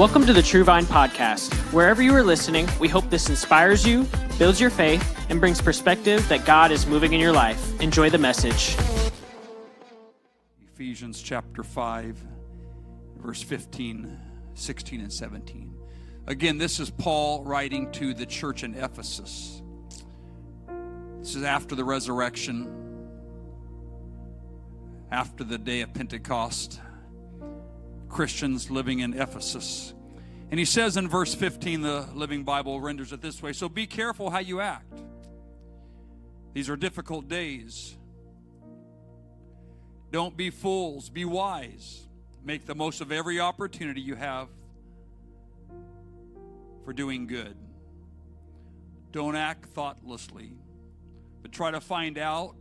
Welcome to the True Vine Podcast. Wherever you are listening, we hope this inspires you, builds your faith, and brings perspective that God is moving in your life. Enjoy the message. Ephesians chapter 5, verse 15, 16, and 17. Again, this is Paul writing to the church in Ephesus. This is after the resurrection, after the day of Pentecost. Christians living in Ephesus. And he says in verse 15, the Living Bible renders it this way So be careful how you act. These are difficult days. Don't be fools, be wise. Make the most of every opportunity you have for doing good. Don't act thoughtlessly, but try to find out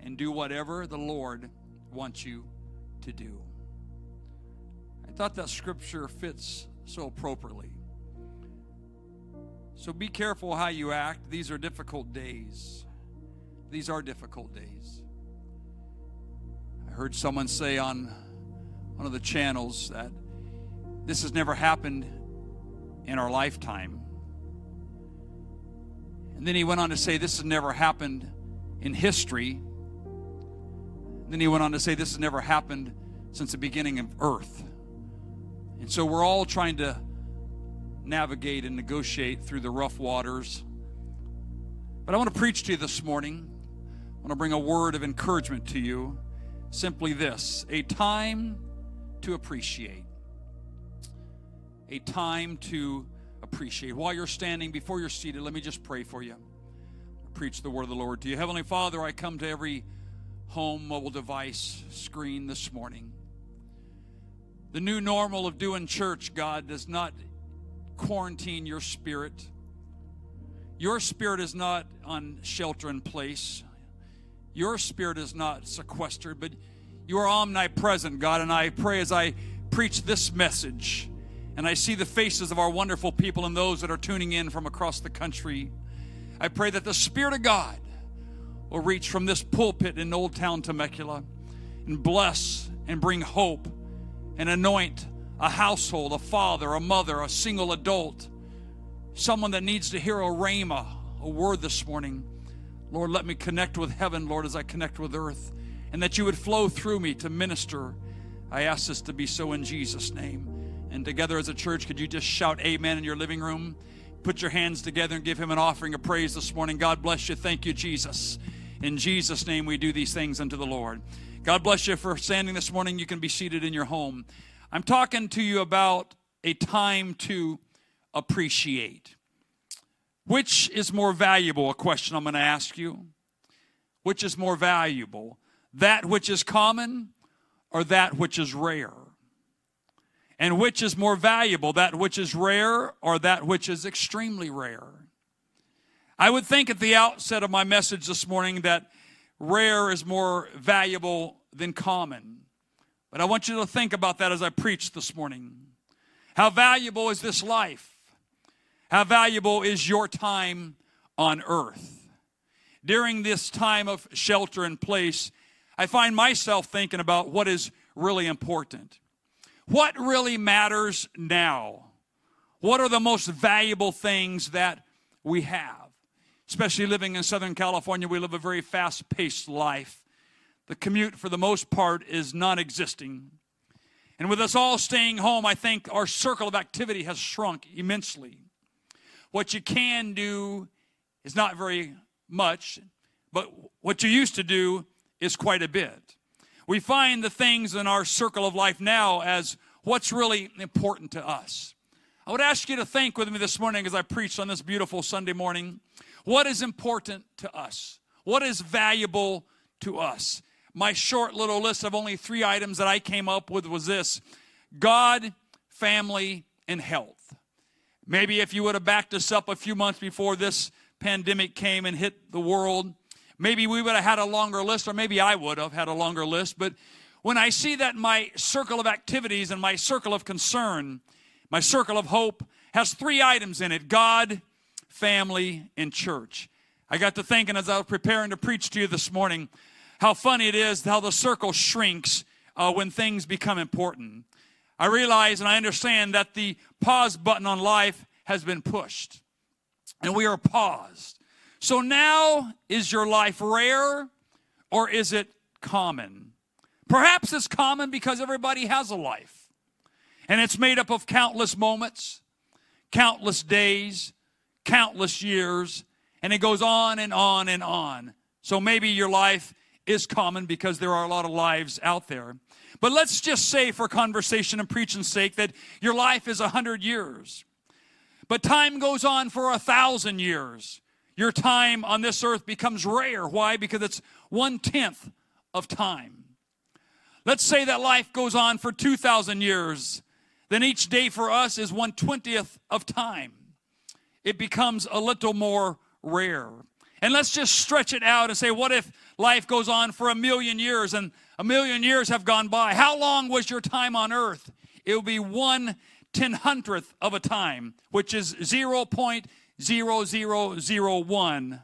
and do whatever the Lord wants you to do. Thought that scripture fits so appropriately. So be careful how you act. These are difficult days. These are difficult days. I heard someone say on one of the channels that this has never happened in our lifetime. And then he went on to say this has never happened in history. And then he went on to say this has never happened since the beginning of earth. And so we're all trying to navigate and negotiate through the rough waters. But I want to preach to you this morning. I want to bring a word of encouragement to you. Simply this a time to appreciate. A time to appreciate. While you're standing, before you're seated, let me just pray for you. Preach the word of the Lord to you. Heavenly Father, I come to every home mobile device screen this morning. The new normal of doing church, God, does not quarantine your spirit. Your spirit is not on shelter in place. Your spirit is not sequestered, but you are omnipresent, God. And I pray as I preach this message and I see the faces of our wonderful people and those that are tuning in from across the country, I pray that the Spirit of God will reach from this pulpit in Old Town Temecula and bless and bring hope and anoint a household, a father, a mother, a single adult, someone that needs to hear a rhema, a word this morning. Lord, let me connect with heaven, Lord, as I connect with earth, and that you would flow through me to minister. I ask this to be so in Jesus' name. And together as a church, could you just shout amen in your living room? Put your hands together and give him an offering of praise this morning. God bless you. Thank you, Jesus. In Jesus' name, we do these things unto the Lord. God bless you for standing this morning. You can be seated in your home. I'm talking to you about a time to appreciate. Which is more valuable? A question I'm going to ask you. Which is more valuable? That which is common or that which is rare? And which is more valuable? That which is rare or that which is extremely rare? I would think at the outset of my message this morning that rare is more valuable than common. But I want you to think about that as I preach this morning. How valuable is this life? How valuable is your time on earth? During this time of shelter in place, I find myself thinking about what is really important. What really matters now? What are the most valuable things that we have? Especially living in Southern California, we live a very fast paced life. The commute, for the most part, is non existing. And with us all staying home, I think our circle of activity has shrunk immensely. What you can do is not very much, but what you used to do is quite a bit. We find the things in our circle of life now as what's really important to us. I would ask you to think with me this morning as I preach on this beautiful Sunday morning what is important to us? What is valuable to us? My short little list of only three items that I came up with was this God, family, and health. Maybe if you would have backed us up a few months before this pandemic came and hit the world, maybe we would have had a longer list, or maybe I would have had a longer list. But when I see that my circle of activities and my circle of concern, my circle of hope has three items in it God, family, and church. I got to thinking as I was preparing to preach to you this morning how funny it is how the circle shrinks uh, when things become important. I realize and I understand that the pause button on life has been pushed. And we are paused. So now, is your life rare or is it common? Perhaps it's common because everybody has a life. And it's made up of countless moments, countless days, countless years, and it goes on and on and on. So maybe your life is common because there are a lot of lives out there. But let's just say, for conversation and preaching's sake, that your life is a hundred years. But time goes on for a thousand years. Your time on this earth becomes rare. Why? Because it's one tenth of time. Let's say that life goes on for 2,000 years. Then each day for us is one twentieth of time. It becomes a little more rare. And let's just stretch it out and say, what if life goes on for a million years and a million years have gone by? How long was your time on earth? It will be one ten hundredth of a time, which is 0.0001.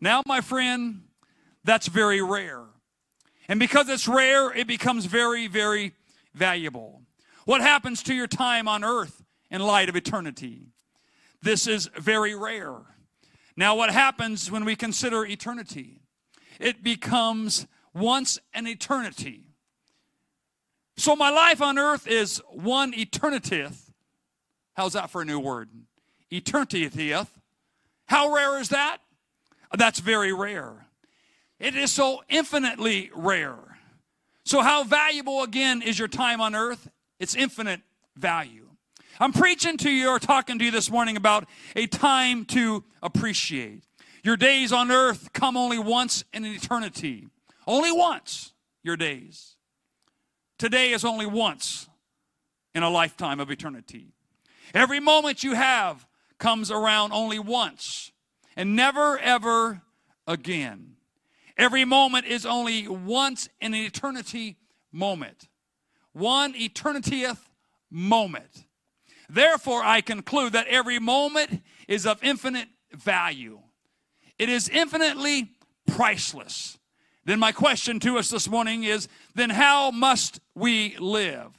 Now, my friend, that's very rare. And because it's rare, it becomes very, very valuable. What happens to your time on earth in light of eternity? This is very rare. Now, what happens when we consider eternity? It becomes once an eternity. So, my life on earth is one eternitith. How's that for a new word? Eternitith. How rare is that? That's very rare. It is so infinitely rare. So, how valuable again is your time on earth? It's infinite value. I'm preaching to you or talking to you this morning about a time to appreciate. Your days on earth come only once in an eternity. Only once, your days. Today is only once in a lifetime of eternity. Every moment you have comes around only once and never, ever again. Every moment is only once in an eternity moment. One eternityeth moment. Therefore, I conclude that every moment is of infinite value. It is infinitely priceless. Then, my question to us this morning is then, how must we live?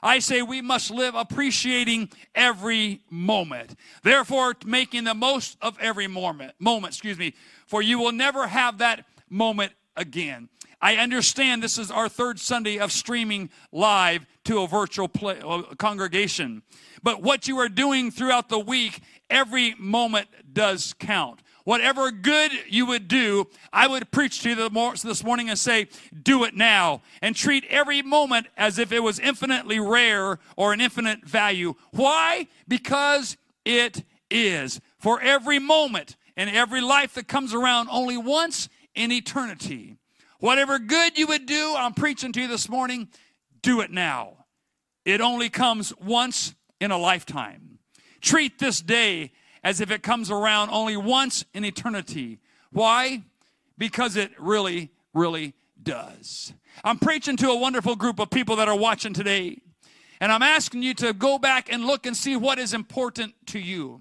I say we must live appreciating every moment. Therefore, making the most of every moment, moment, excuse me, for you will never have that moment again. I understand this is our third Sunday of streaming live to a virtual play, uh, congregation. But what you are doing throughout the week, every moment does count. Whatever good you would do, I would preach to you this morning and say, do it now. And treat every moment as if it was infinitely rare or an infinite value. Why? Because it is. For every moment and every life that comes around only once in eternity. Whatever good you would do, I'm preaching to you this morning, do it now. It only comes once in a lifetime. Treat this day as if it comes around only once in eternity. Why? Because it really, really does. I'm preaching to a wonderful group of people that are watching today. And I'm asking you to go back and look and see what is important to you.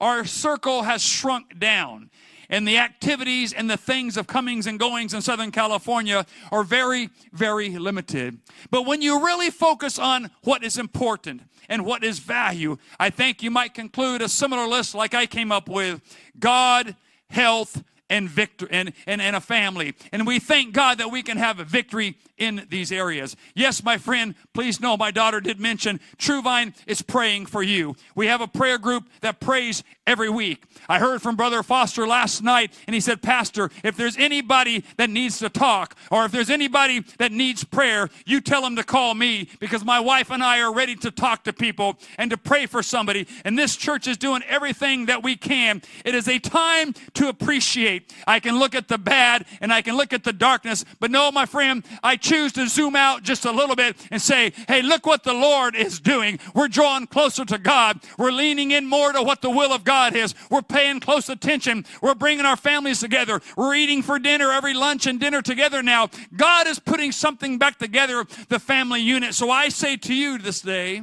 Our circle has shrunk down and the activities and the things of comings and goings in Southern California are very, very limited. But when you really focus on what is important and what is value, I think you might conclude a similar list like I came up with God, health, and victory and, and, and a family. And we thank God that we can have a victory in these areas. Yes, my friend, please know my daughter did mention True Vine is praying for you. We have a prayer group that prays every week. I heard from Brother Foster last night, and he said, Pastor, if there's anybody that needs to talk, or if there's anybody that needs prayer, you tell them to call me because my wife and I are ready to talk to people and to pray for somebody. And this church is doing everything that we can. It is a time to appreciate. I can look at the bad and I can look at the darkness, but no, my friend, I choose to zoom out just a little bit and say, hey, look what the Lord is doing. We're drawing closer to God. We're leaning in more to what the will of God is. We're paying close attention. We're bringing our families together. We're eating for dinner every lunch and dinner together now. God is putting something back together, the family unit. So I say to you this day,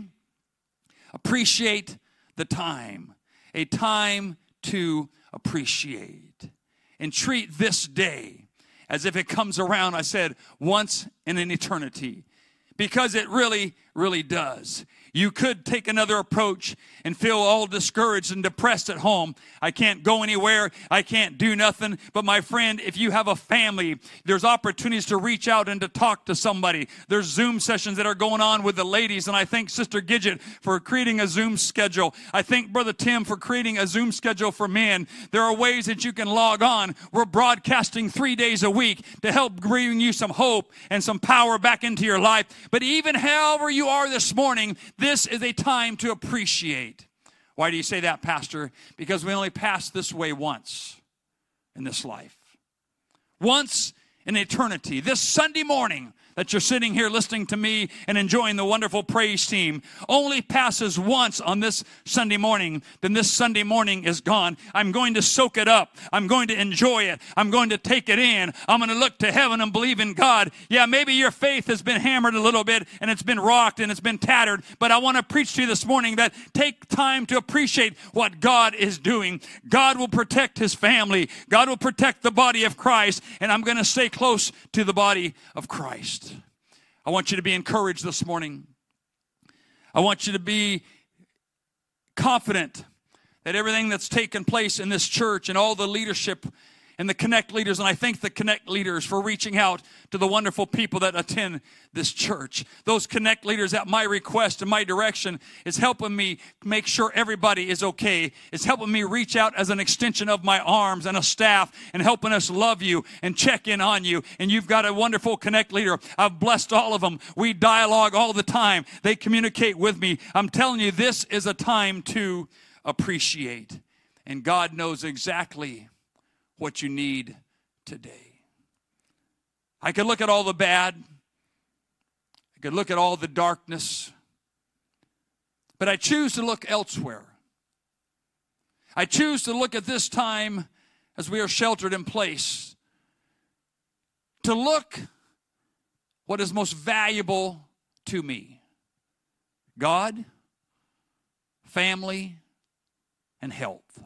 appreciate the time, a time to appreciate. And treat this day as if it comes around, I said, once in an eternity. Because it really, really does. You could take another approach and feel all discouraged and depressed at home. I can't go anywhere. I can't do nothing. But my friend, if you have a family, there's opportunities to reach out and to talk to somebody. There's Zoom sessions that are going on with the ladies. And I thank Sister Gidget for creating a Zoom schedule. I thank Brother Tim for creating a Zoom schedule for men. There are ways that you can log on. We're broadcasting three days a week to help bring you some hope and some power back into your life. But even however you are this morning, this is a time to appreciate. Why do you say that, Pastor? Because we only pass this way once in this life. Once in eternity. This Sunday morning, that you're sitting here listening to me and enjoying the wonderful praise team only passes once on this Sunday morning, then this Sunday morning is gone. I'm going to soak it up. I'm going to enjoy it. I'm going to take it in. I'm going to look to heaven and believe in God. Yeah, maybe your faith has been hammered a little bit and it's been rocked and it's been tattered, but I want to preach to you this morning that take time to appreciate what God is doing. God will protect his family. God will protect the body of Christ, and I'm going to stay close to the body of Christ. I want you to be encouraged this morning. I want you to be confident that everything that's taken place in this church and all the leadership and the Connect leaders, and I thank the Connect leaders for reaching out to the wonderful people that attend this church. Those Connect leaders at my request and my direction is helping me make sure everybody is okay. It's helping me reach out as an extension of my arms and a staff and helping us love you and check in on you. And you've got a wonderful Connect leader. I've blessed all of them. We dialogue all the time. They communicate with me. I'm telling you, this is a time to appreciate. And God knows exactly what you need today. I could look at all the bad, I could look at all the darkness, but I choose to look elsewhere. I choose to look at this time as we are sheltered in place, to look what is most valuable to me God, family, and health.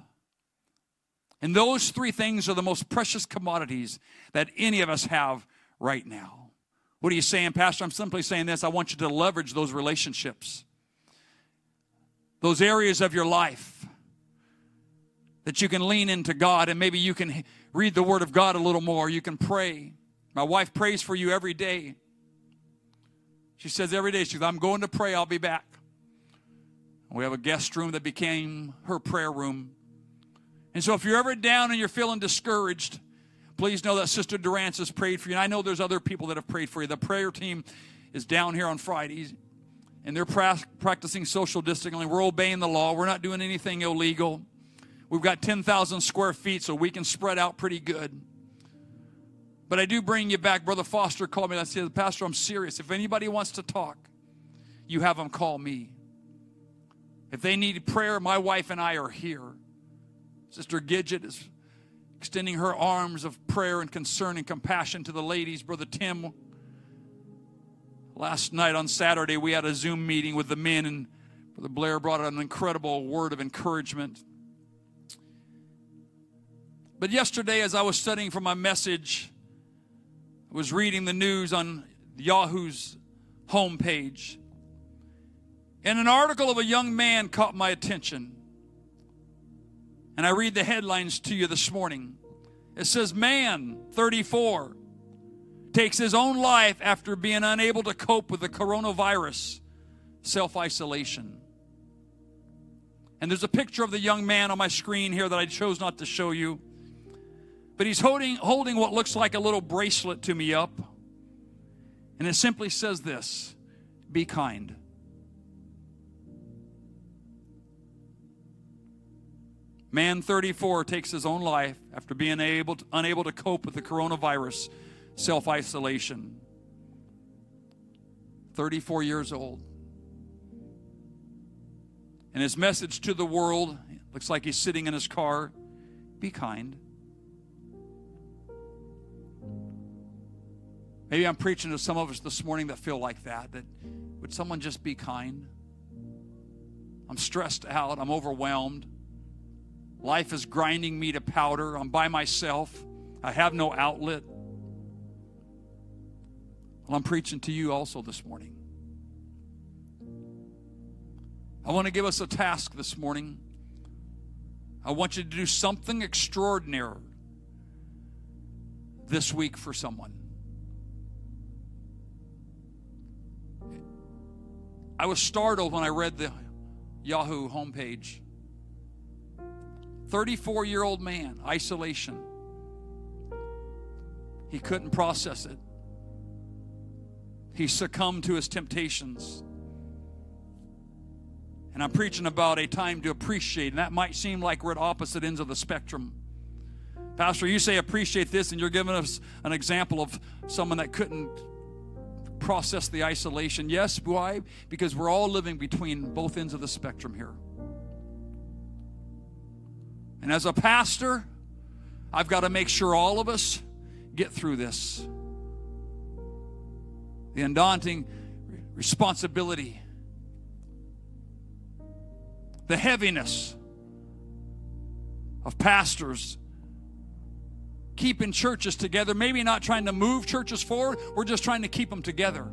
And those three things are the most precious commodities that any of us have right now. What are you saying, Pastor? I'm simply saying this. I want you to leverage those relationships, those areas of your life that you can lean into God and maybe you can read the Word of God a little more. You can pray. My wife prays for you every day. She says every day, she says, I'm going to pray, I'll be back. We have a guest room that became her prayer room. And so if you're ever down and you're feeling discouraged, please know that Sister Durrance has prayed for you. And I know there's other people that have prayed for you. The prayer team is down here on Fridays, and they're pra- practicing social distancing. We're obeying the law. We're not doing anything illegal. We've got 10,000 square feet, so we can spread out pretty good. But I do bring you back. Brother Foster called me and I said, Pastor, I'm serious. If anybody wants to talk, you have them call me. If they need prayer, my wife and I are here. Sister Gidget is extending her arms of prayer and concern and compassion to the ladies. Brother Tim, last night on Saturday, we had a Zoom meeting with the men, and Brother Blair brought an incredible word of encouragement. But yesterday, as I was studying for my message, I was reading the news on Yahoo's homepage. And an article of a young man caught my attention. And I read the headlines to you this morning. It says, Man, 34, takes his own life after being unable to cope with the coronavirus, self isolation. And there's a picture of the young man on my screen here that I chose not to show you. But he's holding, holding what looks like a little bracelet to me up. And it simply says this Be kind. Man 34 takes his own life after being able to, unable to cope with the coronavirus self isolation. 34 years old. And his message to the world looks like he's sitting in his car be kind. Maybe I'm preaching to some of us this morning that feel like that. That would someone just be kind? I'm stressed out. I'm overwhelmed. Life is grinding me to powder. I'm by myself. I have no outlet. Well, I'm preaching to you also this morning. I want to give us a task this morning. I want you to do something extraordinary this week for someone. I was startled when I read the Yahoo homepage. 34 year old man, isolation. He couldn't process it. He succumbed to his temptations. And I'm preaching about a time to appreciate, and that might seem like we're at opposite ends of the spectrum. Pastor, you say appreciate this, and you're giving us an example of someone that couldn't process the isolation. Yes, why? Because we're all living between both ends of the spectrum here. And as a pastor, I've got to make sure all of us get through this. The undaunting responsibility, the heaviness of pastors keeping churches together, maybe not trying to move churches forward, we're just trying to keep them together.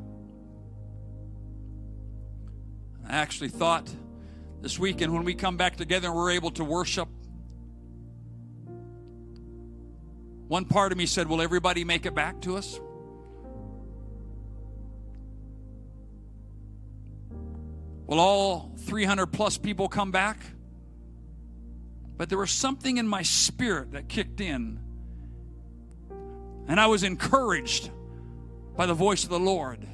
I actually thought this weekend when we come back together and we're able to worship, one part of me said, Will everybody make it back to us? Will all 300 plus people come back? But there was something in my spirit that kicked in and I was encouraged by the voice of the Lord.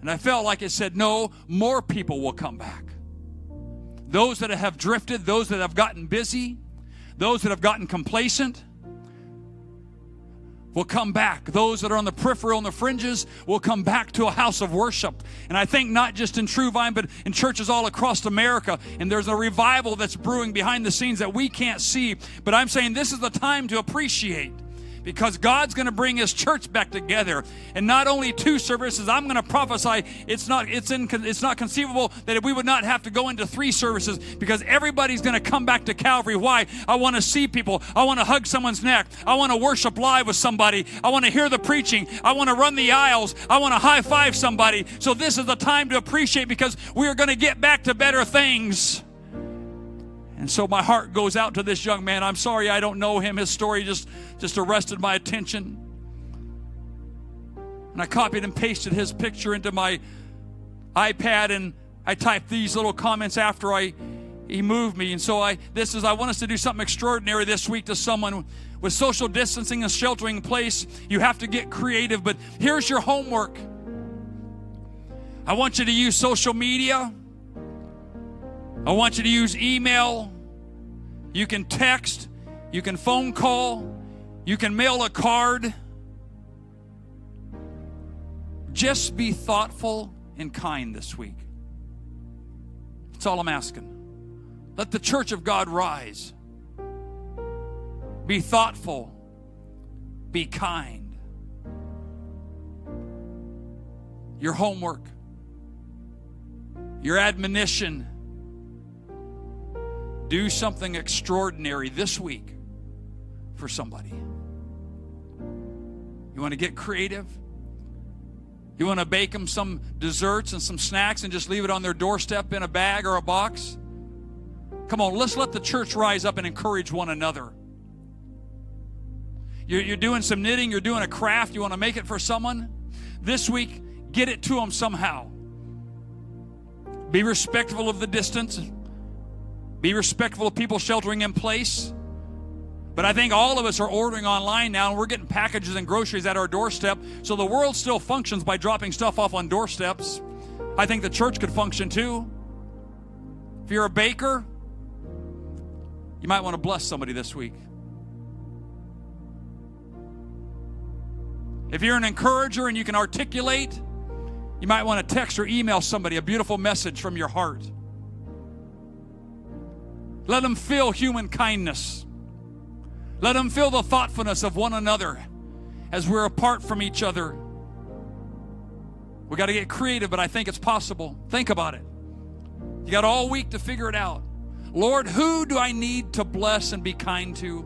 And I felt like it said, No, more people will come back. Those that have drifted, those that have gotten busy, those that have gotten complacent will come back. Those that are on the periphery, on the fringes, will come back to a house of worship. And I think not just in True Vine, but in churches all across America. And there's a revival that's brewing behind the scenes that we can't see. But I'm saying this is the time to appreciate because God's going to bring his church back together. And not only two services, I'm going to prophesy it's not it's in it's not conceivable that we would not have to go into three services because everybody's going to come back to Calvary. Why? I want to see people. I want to hug someone's neck. I want to worship live with somebody. I want to hear the preaching. I want to run the aisles. I want to high five somebody. So this is the time to appreciate because we are going to get back to better things. And so my heart goes out to this young man. I'm sorry I don't know him. His story just, just arrested my attention. And I copied and pasted his picture into my iPad and I typed these little comments after I he moved me. And so I this is I want us to do something extraordinary this week to someone with social distancing and sheltering in place. You have to get creative, but here's your homework. I want you to use social media. I want you to use email. You can text. You can phone call. You can mail a card. Just be thoughtful and kind this week. That's all I'm asking. Let the church of God rise. Be thoughtful. Be kind. Your homework, your admonition do something extraordinary this week for somebody. You want to get creative? You want to bake them some desserts and some snacks and just leave it on their doorstep in a bag or a box? Come on, let's let the church rise up and encourage one another. You're, you're doing some knitting, you're doing a craft, you want to make it for someone? This week, get it to them somehow. Be respectful of the distance. Be respectful of people sheltering in place. But I think all of us are ordering online now and we're getting packages and groceries at our doorstep. So the world still functions by dropping stuff off on doorsteps. I think the church could function too. If you're a baker, you might want to bless somebody this week. If you're an encourager and you can articulate, you might want to text or email somebody a beautiful message from your heart. Let them feel human kindness. Let them feel the thoughtfulness of one another as we're apart from each other. We got to get creative, but I think it's possible. Think about it. You got all week to figure it out. Lord, who do I need to bless and be kind to?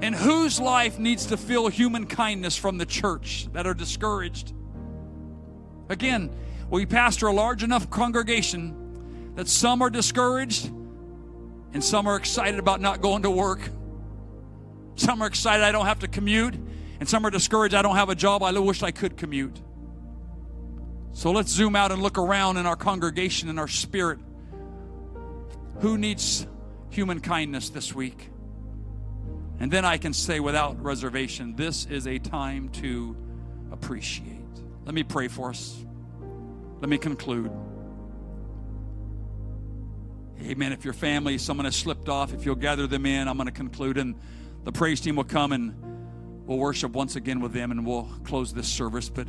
And whose life needs to feel human kindness from the church that are discouraged? Again, We pastor a large enough congregation that some are discouraged and some are excited about not going to work. Some are excited I don't have to commute, and some are discouraged I don't have a job. I wish I could commute. So let's zoom out and look around in our congregation and our spirit. Who needs human kindness this week? And then I can say without reservation, this is a time to appreciate. Let me pray for us. Let me conclude. Amen. If your family, someone has slipped off, if you'll gather them in, I'm going to conclude, and the praise team will come and we'll worship once again with them, and we'll close this service. But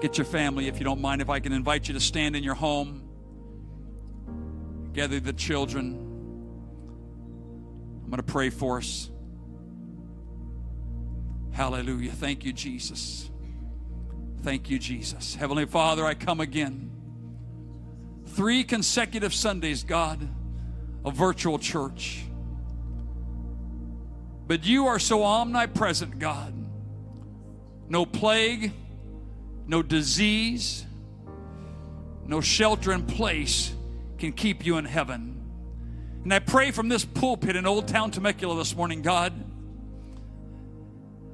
get your family, if you don't mind, if I can invite you to stand in your home, gather the children. I'm going to pray for us. Hallelujah. Thank you, Jesus. Thank you, Jesus. Heavenly Father, I come again. Three consecutive Sundays, God, a virtual church. But you are so omnipresent, God. No plague, no disease, no shelter in place can keep you in heaven. And I pray from this pulpit in Old Town Temecula this morning, God,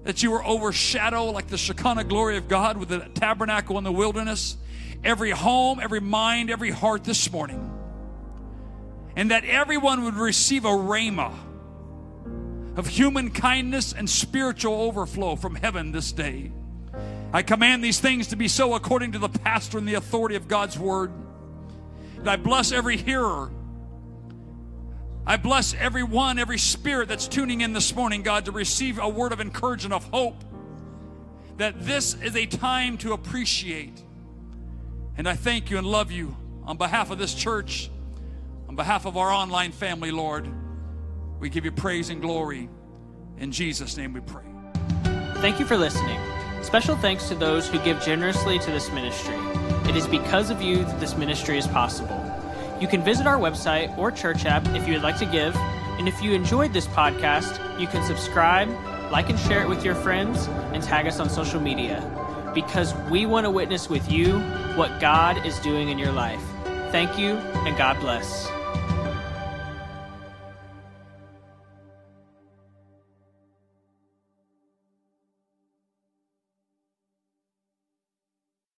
that you were overshadow like the Shekinah glory of God with the tabernacle in the wilderness, every home, every mind, every heart this morning. And that everyone would receive a rhema of human kindness and spiritual overflow from heaven this day. I command these things to be so according to the pastor and the authority of God's word. And I bless every hearer I bless everyone, every spirit that's tuning in this morning, God, to receive a word of encouragement, of hope, that this is a time to appreciate. And I thank you and love you on behalf of this church, on behalf of our online family, Lord. We give you praise and glory. In Jesus' name we pray. Thank you for listening. Special thanks to those who give generously to this ministry. It is because of you that this ministry is possible. You can visit our website or church app if you would like to give. And if you enjoyed this podcast, you can subscribe, like and share it with your friends, and tag us on social media. Because we want to witness with you what God is doing in your life. Thank you, and God bless.